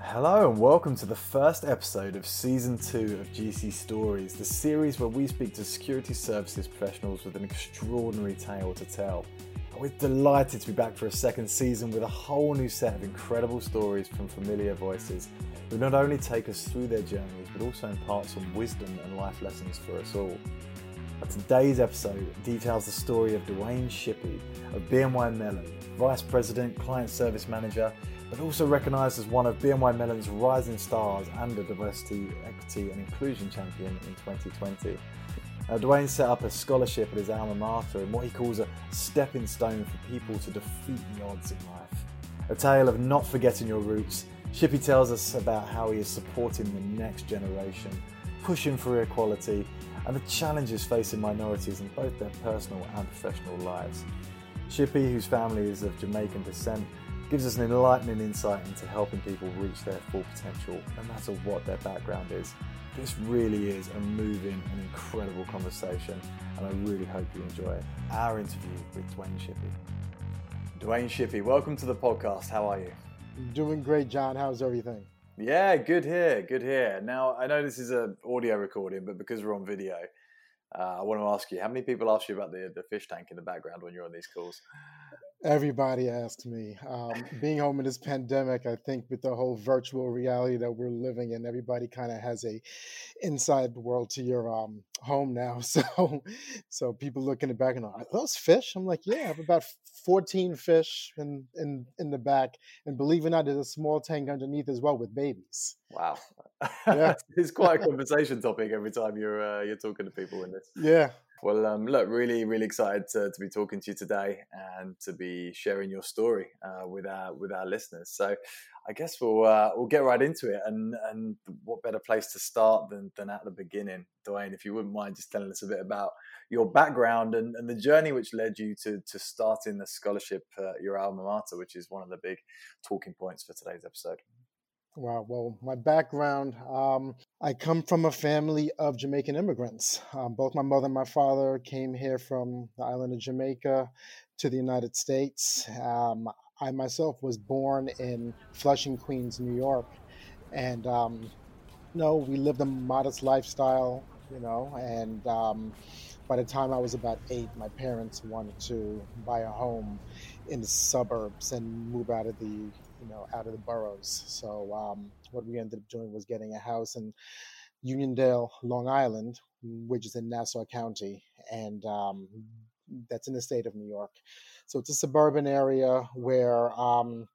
Hello and welcome to the first episode of season two of GC Stories, the series where we speak to security services professionals with an extraordinary tale to tell. We're delighted to be back for a second season with a whole new set of incredible stories from familiar voices who not only take us through their journeys but also impart some wisdom and life lessons for us all. Today's episode details the story of Dwayne Shippey of BNY Mellon, Vice President, Client Service Manager, but also recognised as one of BNY Mellon's rising stars and a diversity, equity and inclusion champion in 2020. Now, uh, Dwayne set up a scholarship at his alma mater in what he calls a stepping stone for people to defeat the odds in life. A tale of not forgetting your roots, Shippey tells us about how he is supporting the next generation, pushing for equality, and the challenges facing minorities in both their personal and professional lives. Shippey, whose family is of Jamaican descent, gives us an enlightening insight into helping people reach their full potential, no matter what their background is. This really is a moving and incredible conversation, and I really hope you enjoy it. Our interview with Dwayne Shippey. Dwayne Shippey, welcome to the podcast. How are you? Doing great, John. How's everything? Yeah, good here, good here. Now, I know this is an audio recording, but because we're on video, uh, I want to ask you how many people ask you about the, the fish tank in the background when you're on these calls? Everybody asks me. Um, being home in this pandemic, I think with the whole virtual reality that we're living in, everybody kind of has a inside world to your um, home now. So, so people look in the back and are those fish? I'm like, yeah, I have about 14 fish in in in the back, and believe it or not, there's a small tank underneath as well with babies. Wow, yeah, it's quite a conversation topic every time you're uh, you're talking to people in this. Yeah, well, um, look, really, really excited to, to, be talking to you today and to be sharing your story uh, with our with our listeners. So, I guess we'll uh, we'll get right into it. And and what better place to start than than at the beginning, Dwayne? If you wouldn't mind just telling us a bit about your background and, and the journey which led you to to starting the scholarship at your alma mater, which is one of the big talking points for today's episode. Wow. Well, my background, um, I come from a family of Jamaican immigrants. Um, both my mother and my father came here from the island of Jamaica to the United States. Um, I myself was born in Flushing, Queens, New York. And, um, know, we lived a modest lifestyle, you know, and um, by the time I was about eight, my parents wanted to buy a home in the suburbs and move out of the you know, out of the boroughs. So um, what we ended up doing was getting a house in Uniondale, Long Island, which is in Nassau County, and um, that's in the state of New York. So it's a suburban area where um,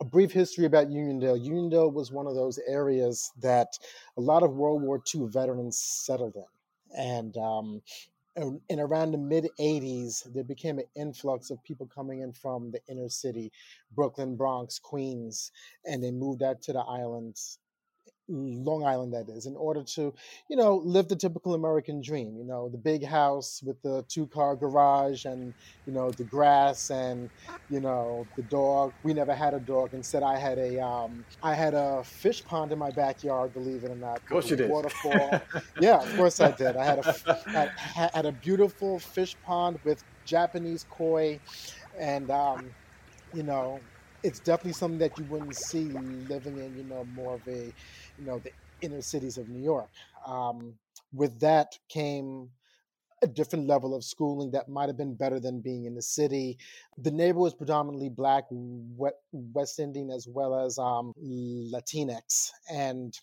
a brief history about Uniondale. Uniondale was one of those areas that a lot of World War II veterans settled in. And um, in around the mid 80s, there became an influx of people coming in from the inner city, Brooklyn, Bronx, Queens, and they moved out to the islands Long Island, that is, in order to, you know, live the typical American dream. You know, the big house with the two car garage and, you know, the grass and, you know, the dog. We never had a dog. Instead, I had a, um, I had a fish pond in my backyard. Believe it or not, of course you did. Waterfall. yeah, of course I did. I had a, had, had a beautiful fish pond with Japanese koi, and, um, you know, it's definitely something that you wouldn't see living in, you know, more of a you know the inner cities of New York. Um, with that came a different level of schooling that might have been better than being in the city. The neighborhood was predominantly black, West Indian, as well as um, Latinx, and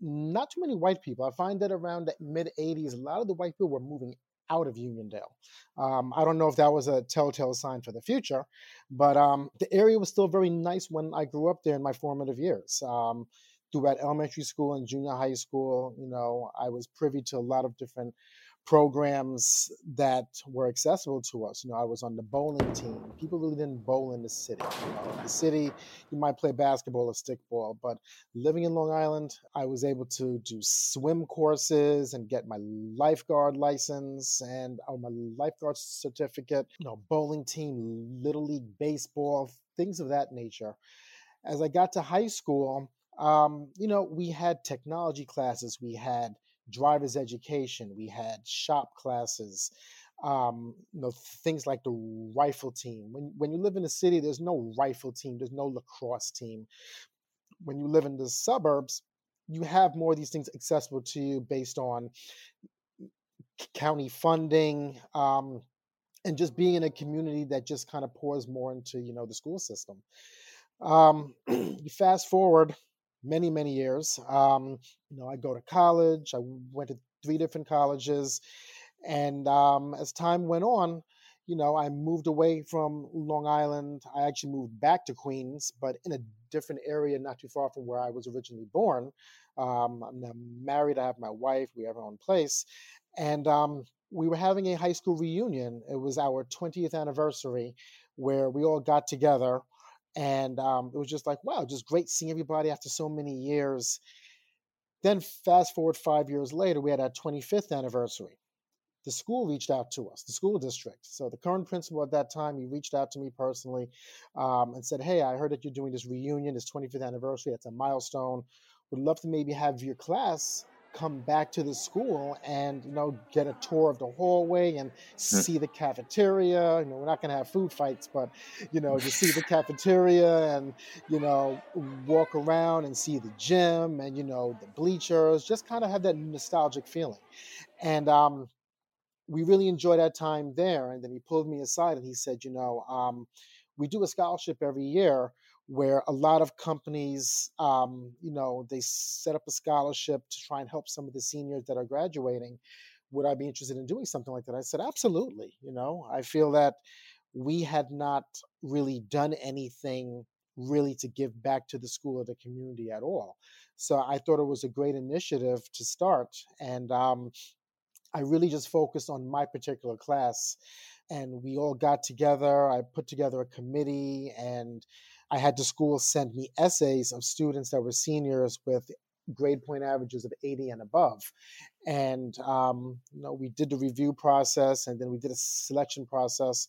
not too many white people. I find that around the mid 80s, a lot of the white people were moving out of Uniondale. Um, I don't know if that was a telltale sign for the future, but um, the area was still very nice when I grew up there in my formative years. Um, throughout elementary school and junior high school, you know, I was privy to a lot of different programs that were accessible to us. You know, I was on the bowling team. People really didn't bowl in the city. You know, in the city, you might play basketball or stickball, but living in Long Island, I was able to do swim courses and get my lifeguard license and or my lifeguard certificate. You know, bowling team, little league baseball, things of that nature. As I got to high school, um, you know, we had technology classes, we had driver's education, we had shop classes, um, you know, things like the rifle team. When when you live in a city, there's no rifle team, there's no lacrosse team. when you live in the suburbs, you have more of these things accessible to you based on county funding um, and just being in a community that just kind of pours more into you know the school system. Um, you fast forward many many years. Um, you know, I go to college. I went to three different colleges, and um, as time went on, you know, I moved away from Long Island. I actually moved back to Queens, but in a different area, not too far from where I was originally born. Um, I'm now married. I have my wife. We have our own place, and um, we were having a high school reunion. It was our 20th anniversary, where we all got together, and um, it was just like, wow, just great seeing everybody after so many years. Then fast forward five years later, we had our 25th anniversary the school reached out to us, the school district. So the current principal at that time, he reached out to me personally um, and said, "Hey, I heard that you're doing this reunion, this 25th anniversary. It's a milestone. Would love to maybe have your class come back to the school and you know get a tour of the hallway and hmm. see the cafeteria. You know, we're not going to have food fights, but you know, just see the cafeteria and you know walk around and see the gym and you know the bleachers. Just kind of have that nostalgic feeling." And um, we really enjoyed our time there. And then he pulled me aside and he said, you know, um, we do a scholarship every year where a lot of companies, um, you know, they set up a scholarship to try and help some of the seniors that are graduating. Would I be interested in doing something like that? I said, absolutely. You know, I feel that we had not really done anything really to give back to the school or the community at all. So I thought it was a great initiative to start. And um, I really just focused on my particular class. And we all got together. I put together a committee, and I had the school send me essays of students that were seniors with grade point averages of 80 and above. And um, you know, we did the review process, and then we did a selection process.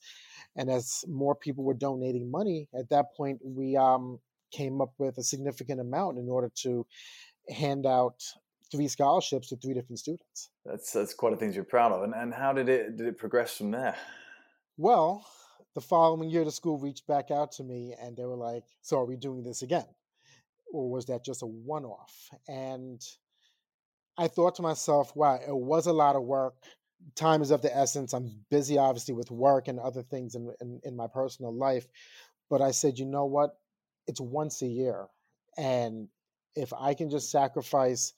And as more people were donating money, at that point we um, came up with a significant amount in order to hand out three scholarships to three different students. That's that's quite a thing to be proud of. And and how did it did it progress from there? Well, the following year, the school reached back out to me and they were like, "So are we doing this again, or was that just a one-off?" And I thought to myself, "Wow, it was a lot of work. Time is of the essence. I'm busy, obviously, with work and other things in, in, in my personal life." But I said, "You know what? It's once a year, and if I can just sacrifice."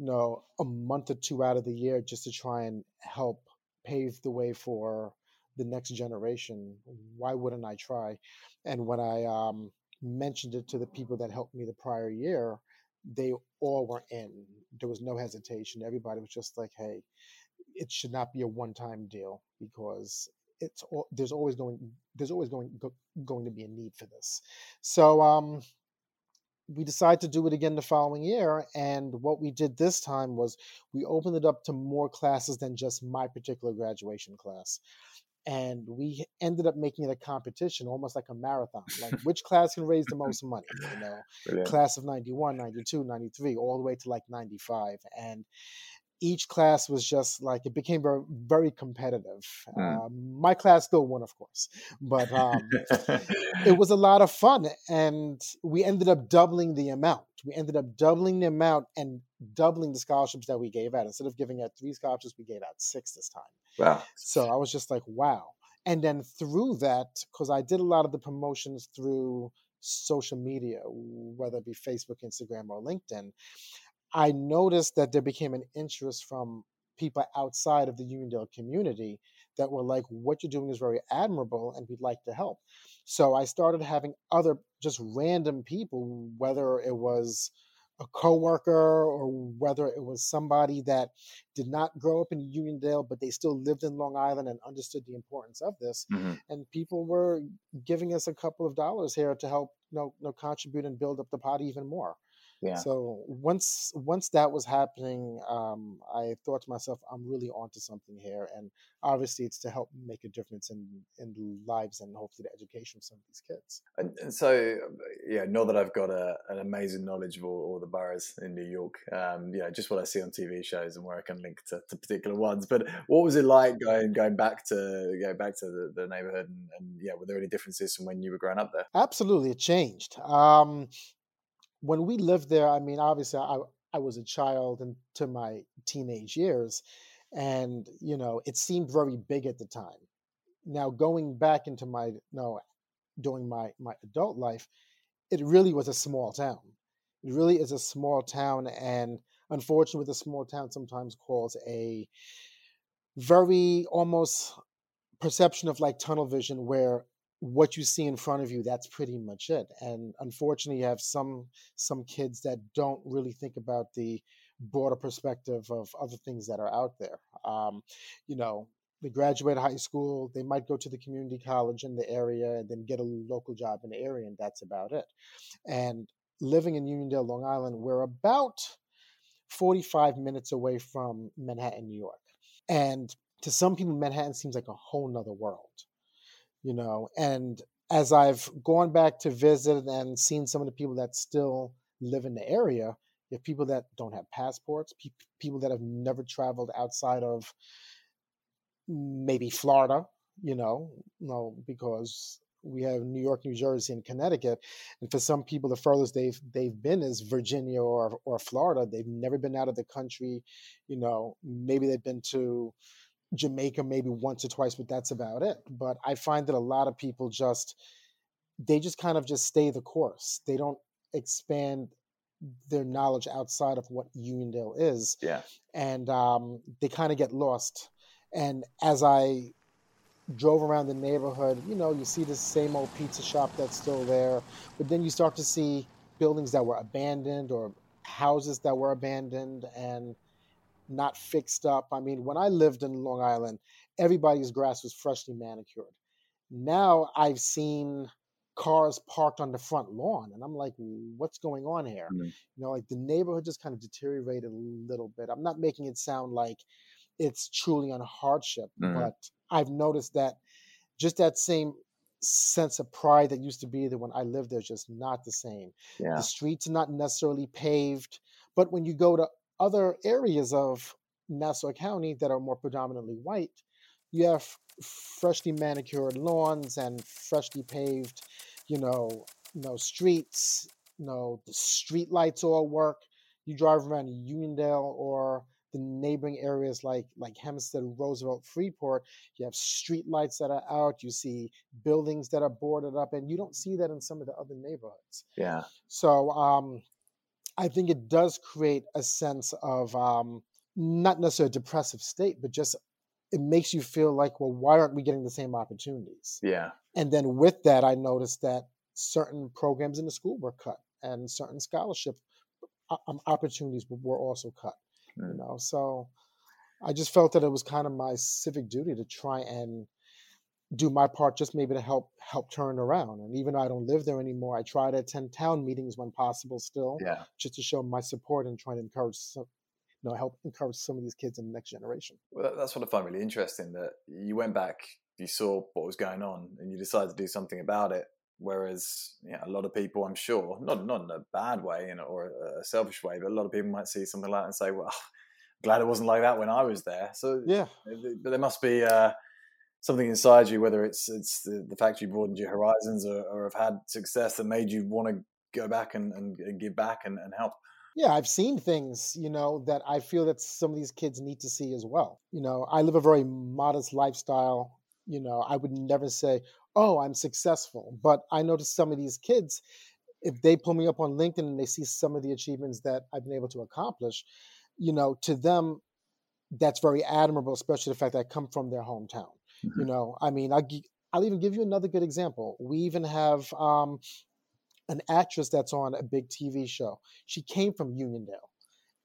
you know, a month or two out of the year just to try and help pave the way for the next generation. Why wouldn't I try? And when I um, mentioned it to the people that helped me the prior year, they all were in. There was no hesitation. Everybody was just like, "Hey, it should not be a one-time deal because it's all, there's always going there's always going go, going to be a need for this." So um, we decided to do it again the following year. And what we did this time was we opened it up to more classes than just my particular graduation class. And we ended up making it a competition, almost like a marathon. Like which class can raise the most money? You know, Brilliant. class of 91, 92, 93, all the way to like 95. And each class was just like it became very very competitive. Mm. Uh, my class still won, of course, but um, it was a lot of fun, and we ended up doubling the amount. We ended up doubling the amount and doubling the scholarships that we gave out. Instead of giving out three scholarships, we gave out six this time. Wow! So I was just like, wow. And then through that, because I did a lot of the promotions through social media, whether it be Facebook, Instagram, or LinkedIn, I noticed that there became an interest from people outside of the Uniondale community that were like, what you're doing is very admirable and we'd like to help. So I started having other just random people, whether it was a coworker or whether it was somebody that did not grow up in Uniondale, but they still lived in Long Island and understood the importance of this. Mm-hmm. And people were giving us a couple of dollars here to help you know, you know, contribute and build up the pot even more. Yeah. So once once that was happening, um, I thought to myself, I'm really onto something here, and obviously it's to help make a difference in in the lives and hopefully the education of some of these kids. And, and so, yeah, not that I've got a, an amazing knowledge of all, all the boroughs in New York, um, yeah, just what I see on TV shows and where I can link to, to particular ones. But what was it like going going back to going back to the, the neighborhood, and, and, yeah, were there any differences from when you were growing up there? Absolutely, it changed. Um, when we lived there, I mean, obviously, I I was a child into my teenage years, and you know, it seemed very big at the time. Now, going back into my you know, during my my adult life, it really was a small town. It really is a small town, and unfortunately, a small town, sometimes calls a very almost perception of like tunnel vision, where what you see in front of you that's pretty much it and unfortunately you have some some kids that don't really think about the broader perspective of other things that are out there. Um, you know they graduate high school they might go to the community college in the area and then get a local job in the area and that's about it. And living in uniondale long island we're about 45 minutes away from manhattan new york. And to some people manhattan seems like a whole nother world you know and as i've gone back to visit and seen some of the people that still live in the area you have people that don't have passports pe- people that have never traveled outside of maybe florida you know no because we have new york new jersey and connecticut and for some people the furthest they've they've been is virginia or or florida. They've never been out of the country you know maybe they've been to Jamaica maybe once or twice, but that's about it. But I find that a lot of people just they just kind of just stay the course. They don't expand their knowledge outside of what Uniondale is. Yeah. And um, they kind of get lost. And as I drove around the neighborhood, you know, you see the same old pizza shop that's still there, but then you start to see buildings that were abandoned or houses that were abandoned and not fixed up. I mean, when I lived in Long Island, everybody's grass was freshly manicured. Now I've seen cars parked on the front lawn, and I'm like, what's going on here? Mm-hmm. You know, like the neighborhood just kind of deteriorated a little bit. I'm not making it sound like it's truly on hardship, mm-hmm. but I've noticed that just that same sense of pride that used to be there when I lived there is just not the same. Yeah. The streets are not necessarily paved, but when you go to other areas of Nassau County that are more predominantly white, you have freshly manicured lawns and freshly paved, you know, you know, streets, you know, the street lights all work. You drive around Uniondale or the neighboring areas like like Hempstead, Roosevelt, Freeport, you have street lights that are out. You see buildings that are boarded up, and you don't see that in some of the other neighborhoods. Yeah. So um, I think it does create a sense of um, not necessarily a depressive state, but just it makes you feel like, well, why aren't we getting the same opportunities? Yeah. And then with that, I noticed that certain programs in the school were cut, and certain scholarship uh, um, opportunities were also cut. Mm. You know, so I just felt that it was kind of my civic duty to try and do my part just maybe to help help turn around. And even though i don't live there anymore i try to attend town meetings when possible still yeah. just to show my support and trying to encourage some, you know help encourage some of these kids in the next generation. Well that's what i find really interesting that you went back you saw what was going on and you decided to do something about it. Whereas yeah, a lot of people i'm sure not not in a bad way you know, or a selfish way but a lot of people might see something like that and say well glad it wasn't like that when i was there. So yeah. but there must be uh, something inside you, whether it's it's the, the fact you broadened your horizons or, or, have had success that made you want to go back and, and, and give back and, and, help. Yeah, I've seen things, you know, that I feel that some of these kids need to see as well. You know, I live a very modest lifestyle. You know, I would never say, oh, I'm successful. But I notice some of these kids, if they pull me up on LinkedIn and they see some of the achievements that I've been able to accomplish, you know, to them, that's very admirable, especially the fact that I come from their hometown. Mm-hmm. You know, I mean, I, I'll even give you another good example. We even have um, an actress that's on a big TV show. She came from Uniondale,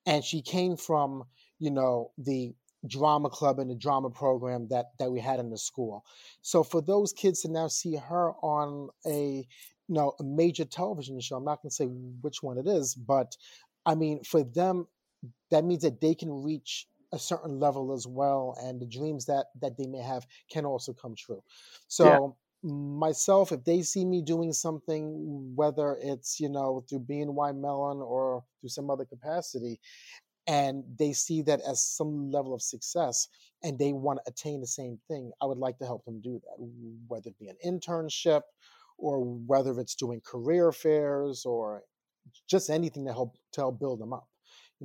and she came from you know the drama club and the drama program that that we had in the school. So for those kids to now see her on a you know a major television show, I'm not going to say which one it is, but I mean for them, that means that they can reach a certain level as well and the dreams that that they may have can also come true so yeah. myself if they see me doing something whether it's you know through bny Mellon or through some other capacity and they see that as some level of success and they want to attain the same thing i would like to help them do that whether it be an internship or whether it's doing career fairs or just anything to help to help build them up.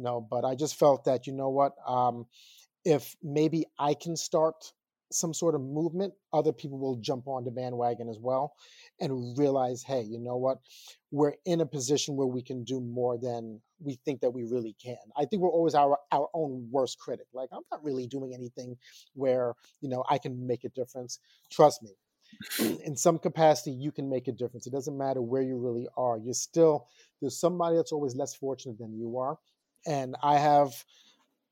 You know, but I just felt that you know what, um, if maybe I can start some sort of movement, other people will jump on the bandwagon as well and realize, hey, you know what? We're in a position where we can do more than we think that we really can. I think we're always our our own worst critic. Like I'm not really doing anything where, you know, I can make a difference. Trust me. In some capacity, you can make a difference. It doesn't matter where you really are. You're still there's somebody that's always less fortunate than you are. And I have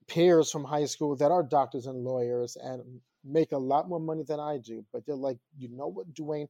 peers from high school that are doctors and lawyers and make a lot more money than I do. But they're like, you know what, Dwayne?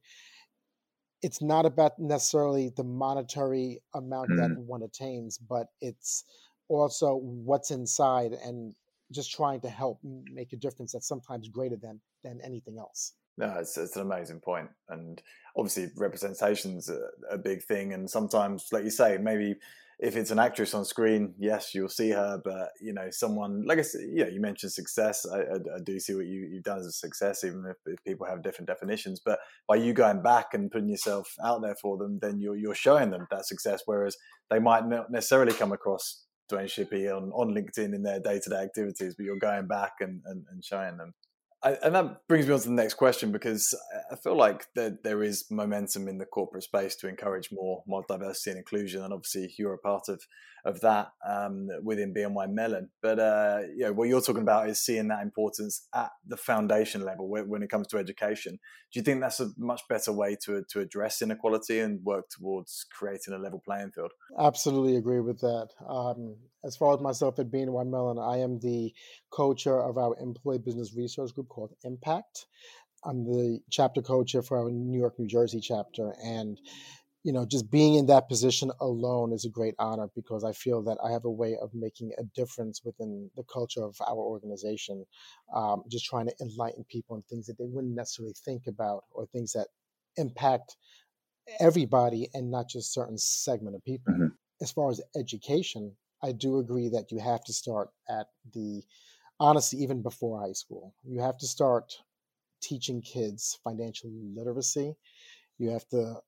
It's not about necessarily the monetary amount mm-hmm. that one attains, but it's also what's inside and just trying to help make a difference that's sometimes greater than than anything else. No, it's, it's an amazing point, and obviously representation's a, a big thing. And sometimes, like you say, maybe if it's an actress on screen, yes, you'll see her. But you know, someone like I said, yeah, you mentioned success. I, I, I do see what you, have done as a success, even if, if, people have different definitions. But by you going back and putting yourself out there for them, then you're you're showing them that success. Whereas they might not necessarily come across Dwayne Shippey on, on LinkedIn in their day to day activities, but you're going back and, and, and showing them. I, and that brings me on to the next question because I feel like there, there is momentum in the corporate space to encourage more more diversity and inclusion, and obviously you're a part of of that um, within BNY Mellon. But uh, you know, what you're talking about is seeing that importance at the foundation level when it comes to education. Do you think that's a much better way to to address inequality and work towards creating a level playing field? Absolutely agree with that. Um, as far as myself at BNY Mellon, I am the co-chair of our employee business resource group called Impact. I'm the chapter co-chair for our New York, New Jersey chapter, and you know, just being in that position alone is a great honor because I feel that I have a way of making a difference within the culture of our organization. Um, just trying to enlighten people on things that they wouldn't necessarily think about or things that impact everybody and not just certain segment of people. Mm-hmm. As far as education, I do agree that you have to start at the honestly even before high school. You have to start teaching kids financial literacy. You have to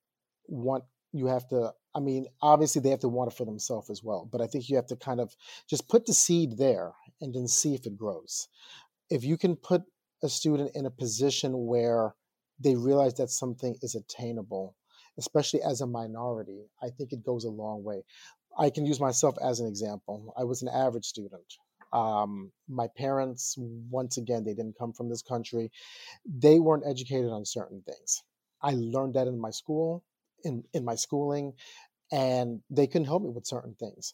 want you have to i mean obviously they have to want it for themselves as well but i think you have to kind of just put the seed there and then see if it grows. If you can put a student in a position where they realize that something is attainable especially as a minority i think it goes a long way. I can use myself as an example. I was an average student. Um, my parents once again they didn't come from this country. They weren't educated on certain things. I learned that in my school in, in my schooling and they couldn't help me with certain things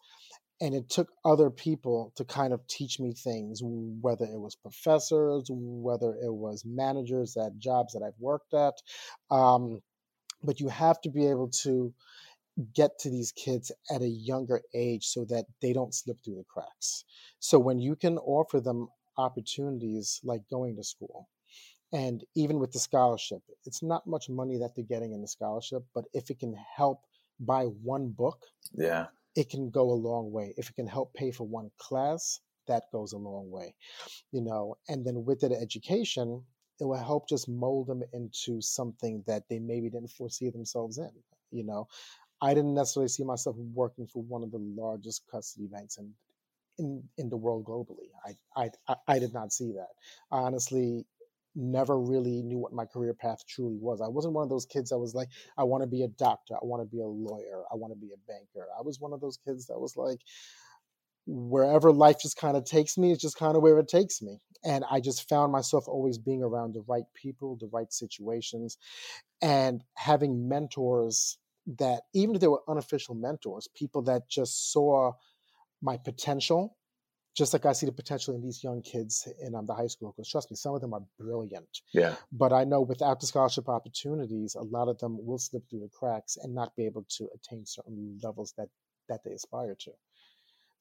and it took other people to kind of teach me things whether it was professors whether it was managers at jobs that i've worked at um, but you have to be able to get to these kids at a younger age so that they don't slip through the cracks. So when you can offer them opportunities like going to school and even with the scholarship, it's not much money that they're getting in the scholarship, but if it can help buy one book, yeah, it can go a long way. If it can help pay for one class, that goes a long way. You know, and then with the education, it will help just mold them into something that they maybe didn't foresee themselves in. You know, I didn't necessarily see myself working for one of the largest custody banks in in, in the world globally. I, I I did not see that. Honestly, never really knew what my career path truly was. I wasn't one of those kids that was like, I want to be a doctor, I want to be a lawyer, I want to be a banker. I was one of those kids that was like, wherever life just kind of takes me, it's just kind of where it takes me. And I just found myself always being around the right people, the right situations, and having mentors that, even if they were unofficial mentors, people that just saw my potential just like I see the potential in these young kids in um, the high school. Because trust me, some of them are brilliant. Yeah. But I know without the scholarship opportunities, a lot of them will slip through the cracks and not be able to attain certain levels that that they aspire to.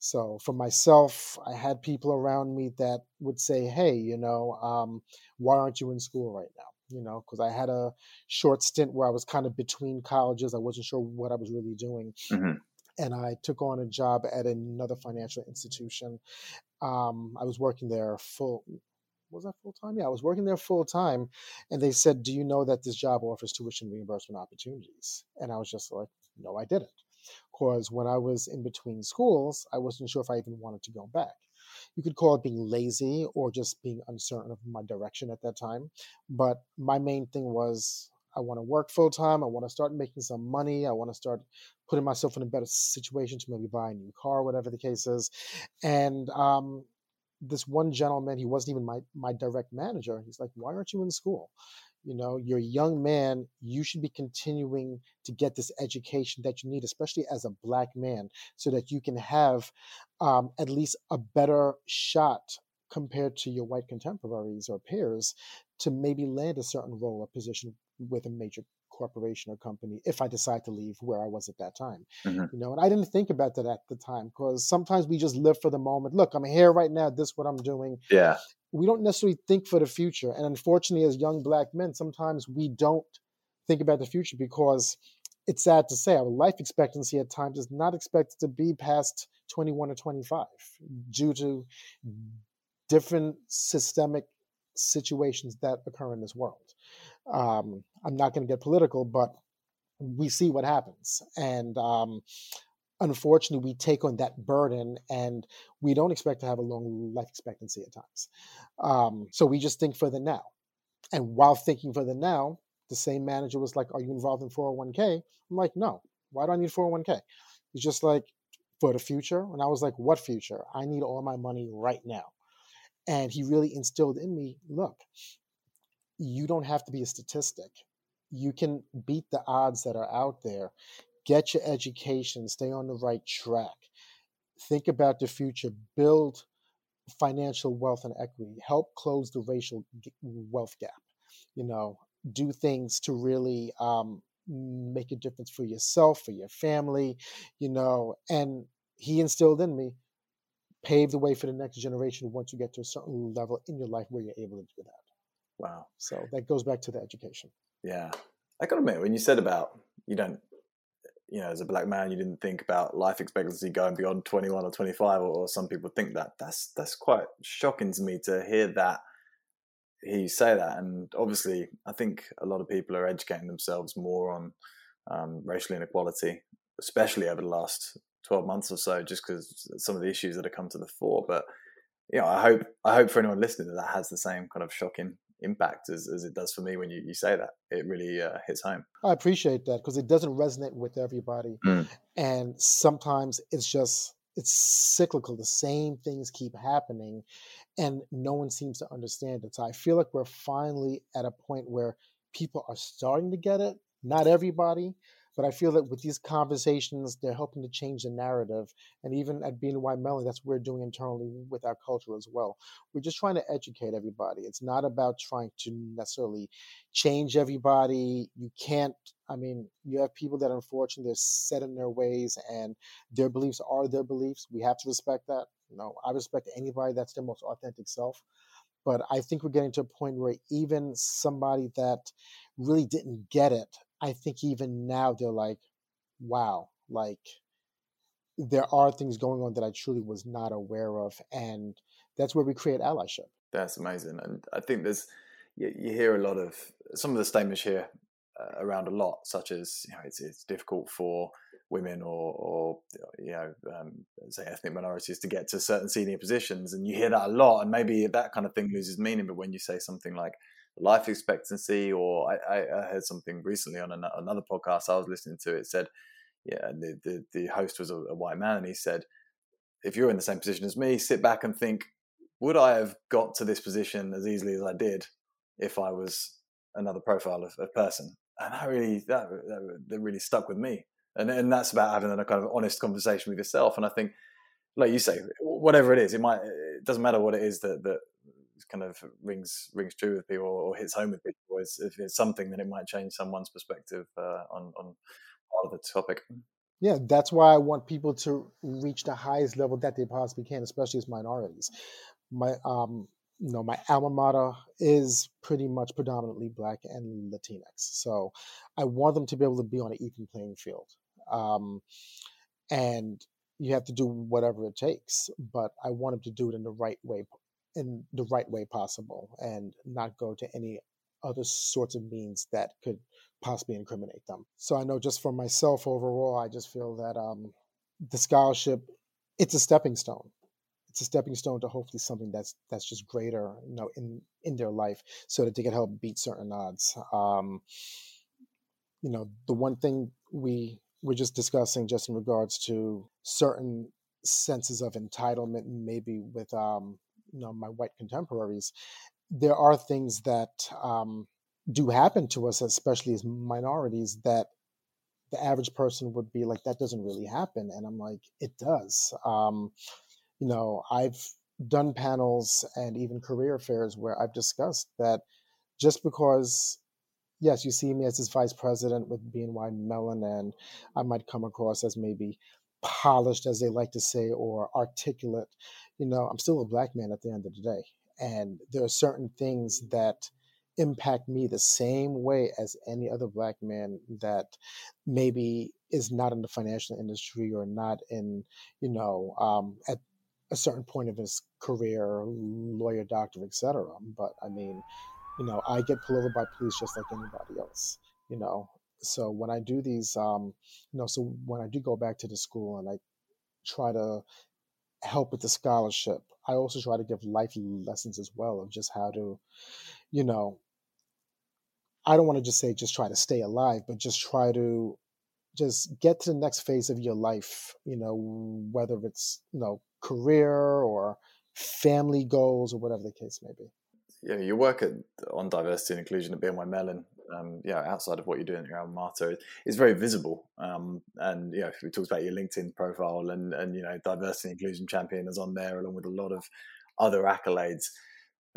So for myself, I had people around me that would say, "Hey, you know, um, why aren't you in school right now?" You know, because I had a short stint where I was kind of between colleges. I wasn't sure what I was really doing. Mm-hmm and I took on a job at another financial institution. Um, I was working there full. Was that full time? Yeah, I was working there full time, and they said, "Do you know that this job offers tuition reimbursement opportunities?" And I was just like, "No, I didn't." Because when I was in between schools, I wasn't sure if I even wanted to go back. You could call it being lazy or just being uncertain of my direction at that time. But my main thing was I want to work full time. I want to start making some money. I want to start putting myself in a better situation to maybe buy a new car, whatever the case is. And um, this one gentleman, he wasn't even my my direct manager. He's like, "Why aren't you in school? You know, you're a young man. You should be continuing to get this education that you need, especially as a black man, so that you can have um, at least a better shot compared to your white contemporaries or peers to maybe land a certain role or position with a major corporation or company if I decide to leave where I was at that time. Mm-hmm. You know, and I didn't think about that at the time because sometimes we just live for the moment. Look, I'm here right now. This is what I'm doing. Yeah. We don't necessarily think for the future. And unfortunately, as young black men, sometimes we don't think about the future because it's sad to say our life expectancy at times is not expected to be past 21 or 25 due to different systemic situations that occur in this world. Um, I'm not going to get political, but we see what happens. And um, unfortunately, we take on that burden and we don't expect to have a long life expectancy at times. Um, so we just think for the now. And while thinking for the now, the same manager was like, Are you involved in 401k? I'm like, No. Why do I need 401k? He's just like, For the future. And I was like, What future? I need all my money right now. And he really instilled in me look, you don't have to be a statistic. You can beat the odds that are out there. Get your education, stay on the right track. Think about the future, build financial wealth and equity, help close the racial wealth gap. You know, do things to really um, make a difference for yourself, for your family, you know. And he instilled in me, pave the way for the next generation once you get to a certain level in your life where you're able to do that. Wow. So that goes back to the education. Yeah. I got to admit, when you said about you don't, you know, as a black man, you didn't think about life expectancy going beyond 21 or 25, or, or some people think that. That's that's quite shocking to me to hear that hear you say that. And obviously, I think a lot of people are educating themselves more on um, racial inequality, especially over the last 12 months or so, just because some of the issues that have come to the fore. But you know, I hope I hope for anyone listening that that has the same kind of shocking impact as, as it does for me when you, you say that. It really uh, hits home. I appreciate that because it doesn't resonate with everybody. Mm. And sometimes it's just, it's cyclical. The same things keep happening and no one seems to understand it. So I feel like we're finally at a point where people are starting to get it. Not everybody, but I feel that with these conversations, they're helping to change the narrative. And even at BNY Mellon, that's what we're doing internally with our culture as well. We're just trying to educate everybody. It's not about trying to necessarily change everybody. You can't, I mean, you have people that unfortunately they're set in their ways and their beliefs are their beliefs. We have to respect that. You know, I respect anybody that's their most authentic self. But I think we're getting to a point where even somebody that really didn't get it I think even now they're like, wow, like there are things going on that I truly was not aware of. And that's where we create allyship. That's amazing. And I think there's, you, you hear a lot of, some of the statements here uh, around a lot, such as, you know, it's, it's difficult for women or, or you know, um, say ethnic minorities to get to certain senior positions. And you hear that a lot. And maybe that kind of thing loses meaning. But when you say something like, life expectancy, or I, I heard something recently on another podcast I was listening to. It said, yeah, the, the, the host was a, a white man, and he said, if you're in the same position as me, sit back and think, would I have got to this position as easily as I did if I was another profile of, of person? And that really that, that, that really stuck with me. And and that's about having a kind of honest conversation with yourself. And I think, like you say, whatever it is, it might it doesn't matter what it is that that kind of rings rings true with people or, hits home with people. It's, if it's something, that it might change someone's perspective uh, on on part of the topic. Yeah, that's why I want people to reach the highest level that they possibly can, especially as minorities. My um, you know, my alma mater is pretty much predominantly black and Latinx. So I want them to be able to be on an even playing field. Um, and you have to do whatever it takes, but I want them to do it in the right way in the right way possible and not go to any other sorts of means that could possibly incriminate them. So I know just for myself overall, I just feel that um, the scholarship it's a stepping stone. It's a stepping stone to hopefully something that's that's just greater, you know, in in their life, so that they can help beat certain odds. Um, you know, the one thing we we're just discussing just in regards to certain senses of entitlement, maybe with um, you know my white contemporaries, there are things that um, do happen to us, especially as minorities, that the average person would be like, that doesn't really happen. And I'm like, it does. Um, you know, I've done panels and even career fairs where I've discussed that just because, yes, you see me as this vice president with BNY Mellon, and I might come across as maybe polished, as they like to say, or articulate, you know, I'm still a black man at the end of the day. And there are certain things that impact me the same way as any other black man that maybe is not in the financial industry or not in, you know, um, at a certain point of his career, lawyer, doctor, etc. But I mean, you know, I get pulled over by police just like anybody else, you know. So when I do these, um, you know, so when I do go back to the school and I try to help with the scholarship, I also try to give life lessons as well of just how to, you know, I don't want to just say just try to stay alive, but just try to just get to the next phase of your life, you know, whether it's, you know, career or family goals or whatever the case may be. Yeah, you work at, on diversity and inclusion at BNY Mellon, um, yeah, outside of what you're doing at your alma mater, is very visible. Um, and you know, we talked about your LinkedIn profile, and and you know, diversity and inclusion champion is on there, along with a lot of other accolades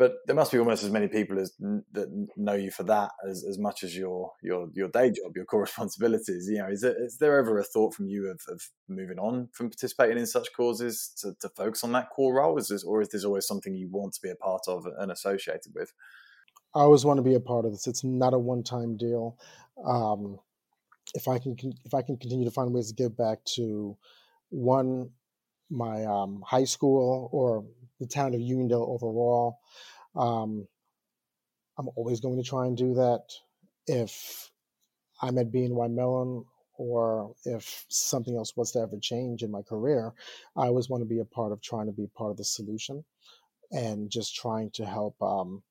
but there must be almost as many people as that know you for that as, as much as your your your day job, your core responsibilities. You know, is there, is there ever a thought from you of, of moving on from participating in such causes to, to focus on that core role? Is this, or is this always something you want to be a part of and associated with? I always want to be a part of this. It's not a one time deal. Um, if I can if I can continue to find ways to give back to one my um, high school or the town of Uniondale overall. Um, I'm always going to try and do that. If I'm at BNY Mellon or if something else was to ever change in my career, I always want to be a part of trying to be part of the solution and just trying to help um,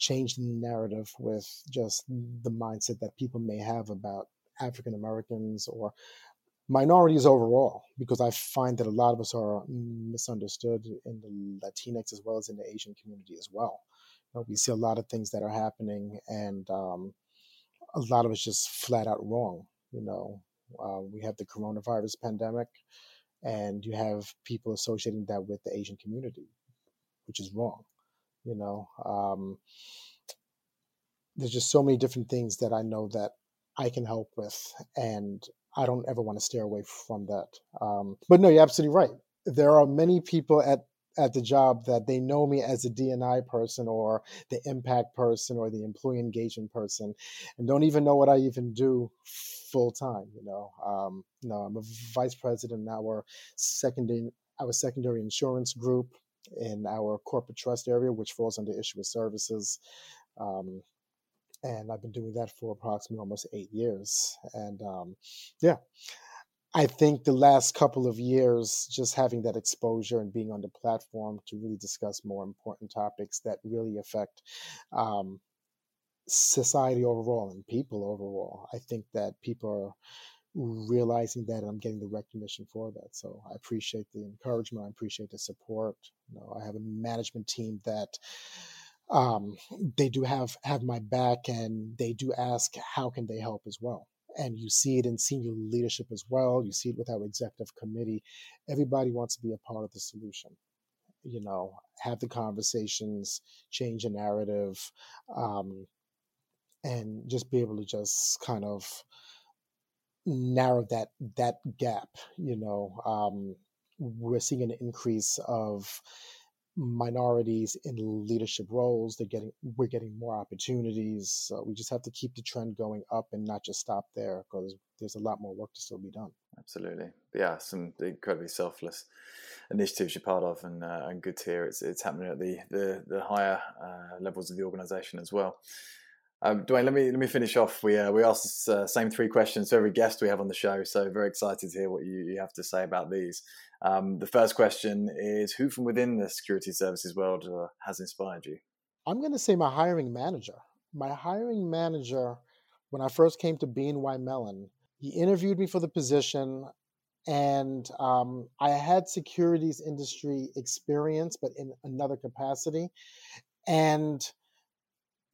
change the narrative with just the mindset that people may have about African Americans or minorities overall, because I find that a lot of us are misunderstood in the Latinx as well as in the Asian community as well. You know, we see a lot of things that are happening, and um, a lot of it's just flat out wrong. You know, uh, we have the coronavirus pandemic, and you have people associating that with the Asian community, which is wrong. You know, um, there's just so many different things that I know that I can help with, and I don't ever want to steer away from that. Um, but no, you're absolutely right. There are many people at at the job that they know me as a DNI person or the impact person or the employee engagement person, and don't even know what I even do full time. You know, um, know, I'm a vice president in our secondary our secondary insurance group in our corporate trust area, which falls under issuer services. Um, and I've been doing that for approximately almost eight years. And um, yeah, I think the last couple of years, just having that exposure and being on the platform to really discuss more important topics that really affect um, society overall and people overall, I think that people are realizing that I'm getting the recognition for that. So I appreciate the encouragement. I appreciate the support. You know, I have a management team that um, they do have have my back and they do ask how can they help as well and you see it in senior leadership as well you see it with our executive committee everybody wants to be a part of the solution you know have the conversations change the narrative um, and just be able to just kind of narrow that that gap you know um, we're seeing an increase of minorities in leadership roles. They're getting we're getting more opportunities. So we just have to keep the trend going up and not just stop there because there's a lot more work to still be done. Absolutely, yeah, some incredibly selfless initiatives you're part of, and uh, and good to hear it's it's happening at the the, the higher uh, levels of the organisation as well. Um, Dwayne, let me let me finish off. We uh, we ask the uh, same three questions to every guest we have on the show, so very excited to hear what you, you have to say about these. Um, the first question is: Who from within the security services world uh, has inspired you? I'm going to say my hiring manager. My hiring manager, when I first came to BNY Mellon, he interviewed me for the position, and um, I had securities industry experience, but in another capacity, and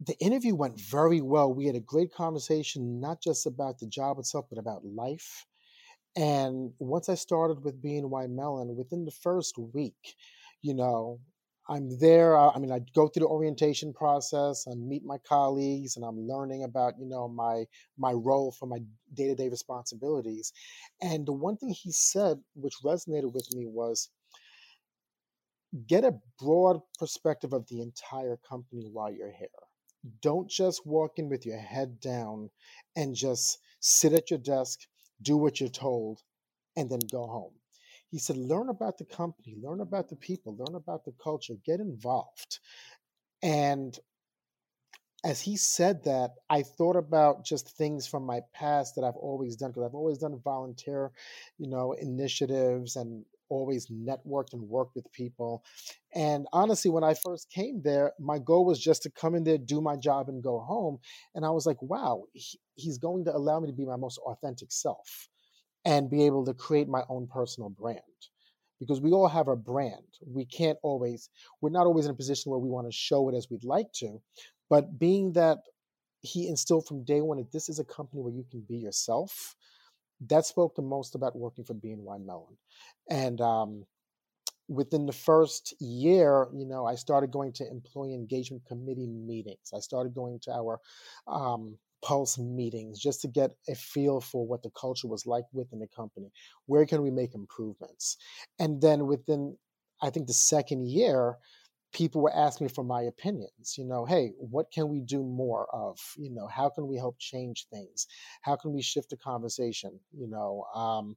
the interview went very well. We had a great conversation, not just about the job itself, but about life. And once I started with BNY Mellon, within the first week, you know, I'm there. Uh, I mean, I go through the orientation process. I meet my colleagues, and I'm learning about you know my my role for my day to day responsibilities. And the one thing he said, which resonated with me, was get a broad perspective of the entire company while you're here don't just walk in with your head down and just sit at your desk, do what you're told, and then go home. He said, learn about the company, learn about the people, learn about the culture, get involved. And as he said that, I thought about just things from my past that I've always done because I've always done volunteer, you know, initiatives and always networked and worked with people. And honestly, when I first came there, my goal was just to come in there, do my job, and go home. And I was like, wow, he's going to allow me to be my most authentic self and be able to create my own personal brand. Because we all have a brand. We can't always, we're not always in a position where we want to show it as we'd like to. But being that he instilled from day one that this is a company where you can be yourself, that spoke the most about working for BNY Mellon. And um, within the first year, you know, I started going to employee engagement committee meetings. I started going to our um, pulse meetings just to get a feel for what the culture was like within the company. Where can we make improvements? And then within, I think the second year, people were asking me for my opinions you know hey what can we do more of? You know how can we help change things? How can we shift the conversation? You know um,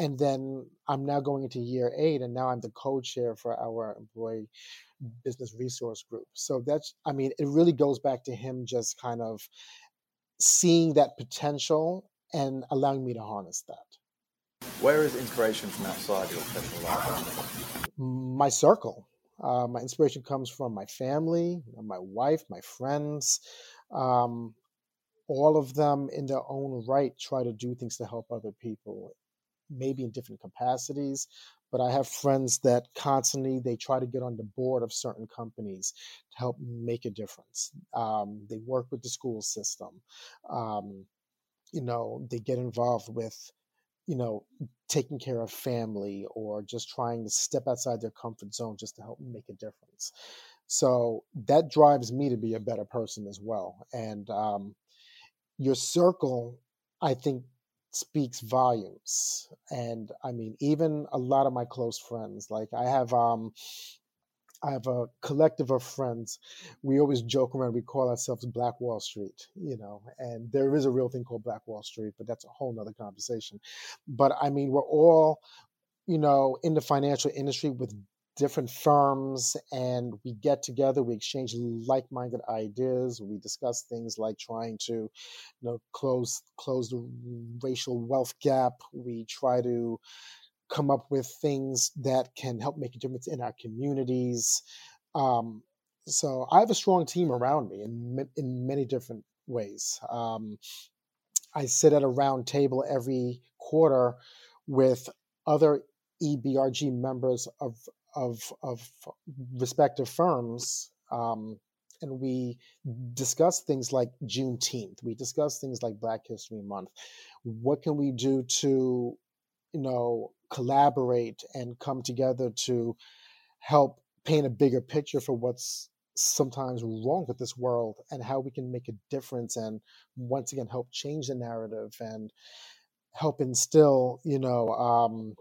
and then i'm now going into year eight and now i'm the co-chair for our employee business resource group. So that's i mean it really goes back to him just kind of seeing that potential and allowing me to harness that. Where is inspiration from outside your professional life? My circle uh, my inspiration comes from my family, my wife, my friends. Um, all of them, in their own right, try to do things to help other people, maybe in different capacities. But I have friends that constantly they try to get on the board of certain companies to help make a difference. Um, they work with the school system. Um, you know, they get involved with you know, taking care of family or just trying to step outside their comfort zone just to help make a difference. So that drives me to be a better person as well. And um, your circle, I think, speaks volumes. And I mean, even a lot of my close friends, like I have um, I have a collective of friends. We always joke around. We call ourselves Black Wall Street, you know, and there is a real thing called Black Wall Street, but that's a whole nother conversation. But I mean, we're all, you know, in the financial industry with different firms and we get together we exchange like-minded ideas we discuss things like trying to you know close close the racial wealth gap we try to come up with things that can help make a difference in our communities. Um, so I have a strong team around me in in many different ways. Um, I sit at a round table every quarter with other EBRG members of of, of respective firms, um, and we discuss things like Juneteenth. We discuss things like Black History Month. What can we do to, you know, collaborate and come together to help paint a bigger picture for what's sometimes wrong with this world and how we can make a difference and once again help change the narrative and help instill you know um,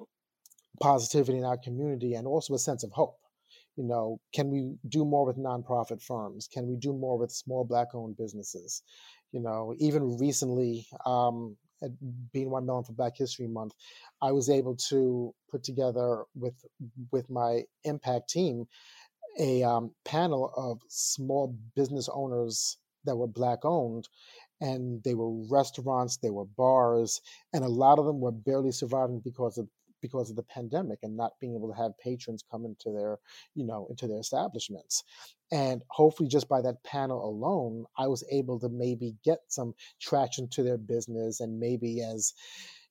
positivity in our community and also a sense of hope. You know can we do more with nonprofit firms? Can we do more with small black owned businesses? You know even recently um, at one Mellon for Black History Month, I was able to put together with with my impact team a um, panel of small business owners that were black owned and they were restaurants, they were bars, and a lot of them were barely surviving because of because of the pandemic and not being able to have patrons come into their you know into their establishments. And hopefully just by that panel alone i was able to maybe get some traction to their business and maybe as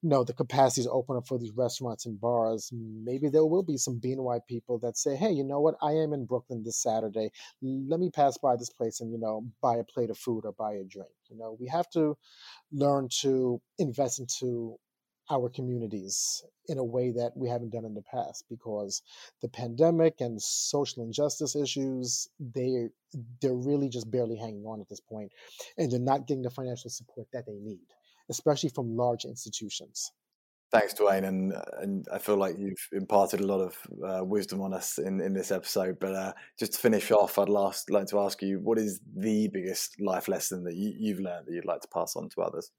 you know the capacities open up for these restaurants and bars maybe there will be some BNY people that say hey you know what? I am in brooklyn this saturday. Let me pass by this place and you know buy a plate of food or buy a drink. You know we have to learn to invest into our communities in a way that we haven't done in the past because the pandemic and social injustice issues they they're really just barely hanging on at this point and they're not getting the financial support that they need especially from large institutions. Thanks, Dwayne, and and I feel like you've imparted a lot of uh, wisdom on us in, in this episode. But uh, just to finish off, I'd last like to ask you, what is the biggest life lesson that you, you've learned that you'd like to pass on to others?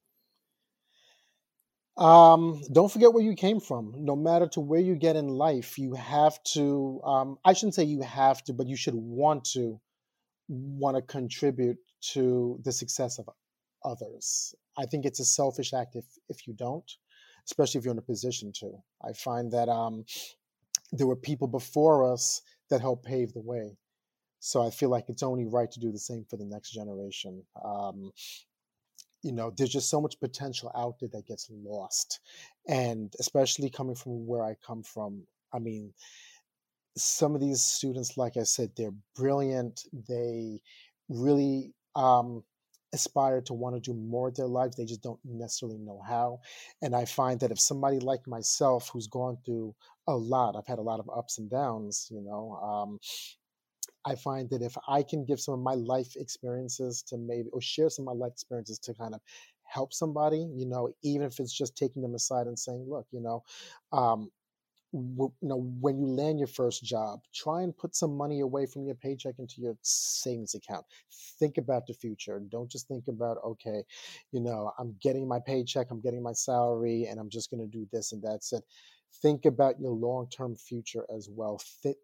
Um, don't forget where you came from. No matter to where you get in life, you have to. Um, I shouldn't say you have to, but you should want to want to contribute to the success of others. I think it's a selfish act if if you don't, especially if you're in a position to. I find that um, there were people before us that helped pave the way, so I feel like it's only right to do the same for the next generation. Um, you know, there's just so much potential out there that gets lost, and especially coming from where I come from, I mean some of these students, like I said, they're brilliant. They really um, aspire to want to do more with their lives. They just don't necessarily know how. And I find that if somebody like myself, who's gone through a lot, I've had a lot of ups and downs, you know, um, I find that if I can give some of my life experiences to maybe, or share some of my life experiences to kind of help somebody, you know, even if it's just taking them aside and saying, look, you know, um, you know when you land your first job try and put some money away from your paycheck into your savings account. Think about the future. Don't just think about okay you know i'm getting my paycheck i'm getting my salary and i'm just going to do this and that's it. Think about your long-term future as well. Th-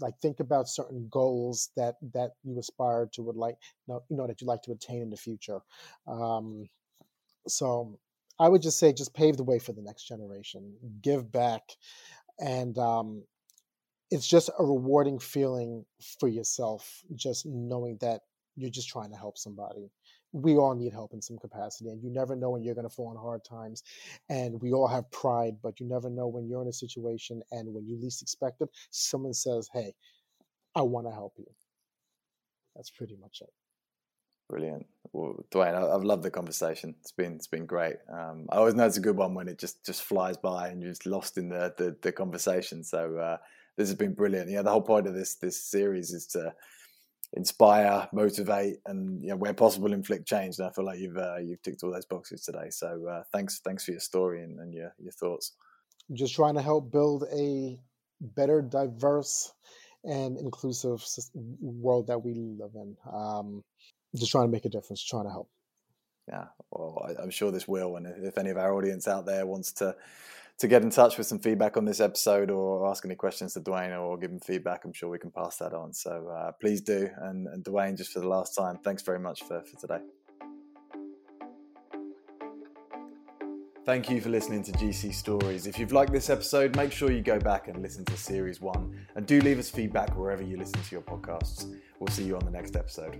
like think about certain goals that that you aspire to would like you know, you know that you'd like to attain in the future um, so I would just say just pave the way for the next generation, give back, and um, it's just a rewarding feeling for yourself, just knowing that you're just trying to help somebody. We all need help in some capacity, and you never know when you're going to fall in hard times. And we all have pride, but you never know when you're in a situation and when you least expect it, someone says, "Hey, I want to help you." That's pretty much it. Brilliant, well, Dwayne. I, have loved the conversation. It's been it's been great. Um, I always know it's a good one when it just just flies by and you're just lost in the the, the conversation. So uh, this has been brilliant. Yeah, the whole point of this this series is to inspire, motivate, and you know, where possible, inflict change. And I feel like you've uh, you've ticked all those boxes today. So uh, thanks thanks for your story and, and your your thoughts. Just trying to help build a better, diverse, and inclusive world that we live in. Um, just trying to make a difference, trying to help. Yeah, well, I, am sure this will. And if any of our audience out there wants to to get in touch with some feedback on this episode or ask any questions to Dwayne or give him feedback, I'm sure we can pass that on. So uh, please do. And, and Dwayne, just for the last time, thanks very much for, for today. Thank you for listening to GC Stories. If you've liked this episode, make sure you go back and listen to Series 1 and do leave us feedback wherever you listen to your podcasts. We'll see you on the next episode.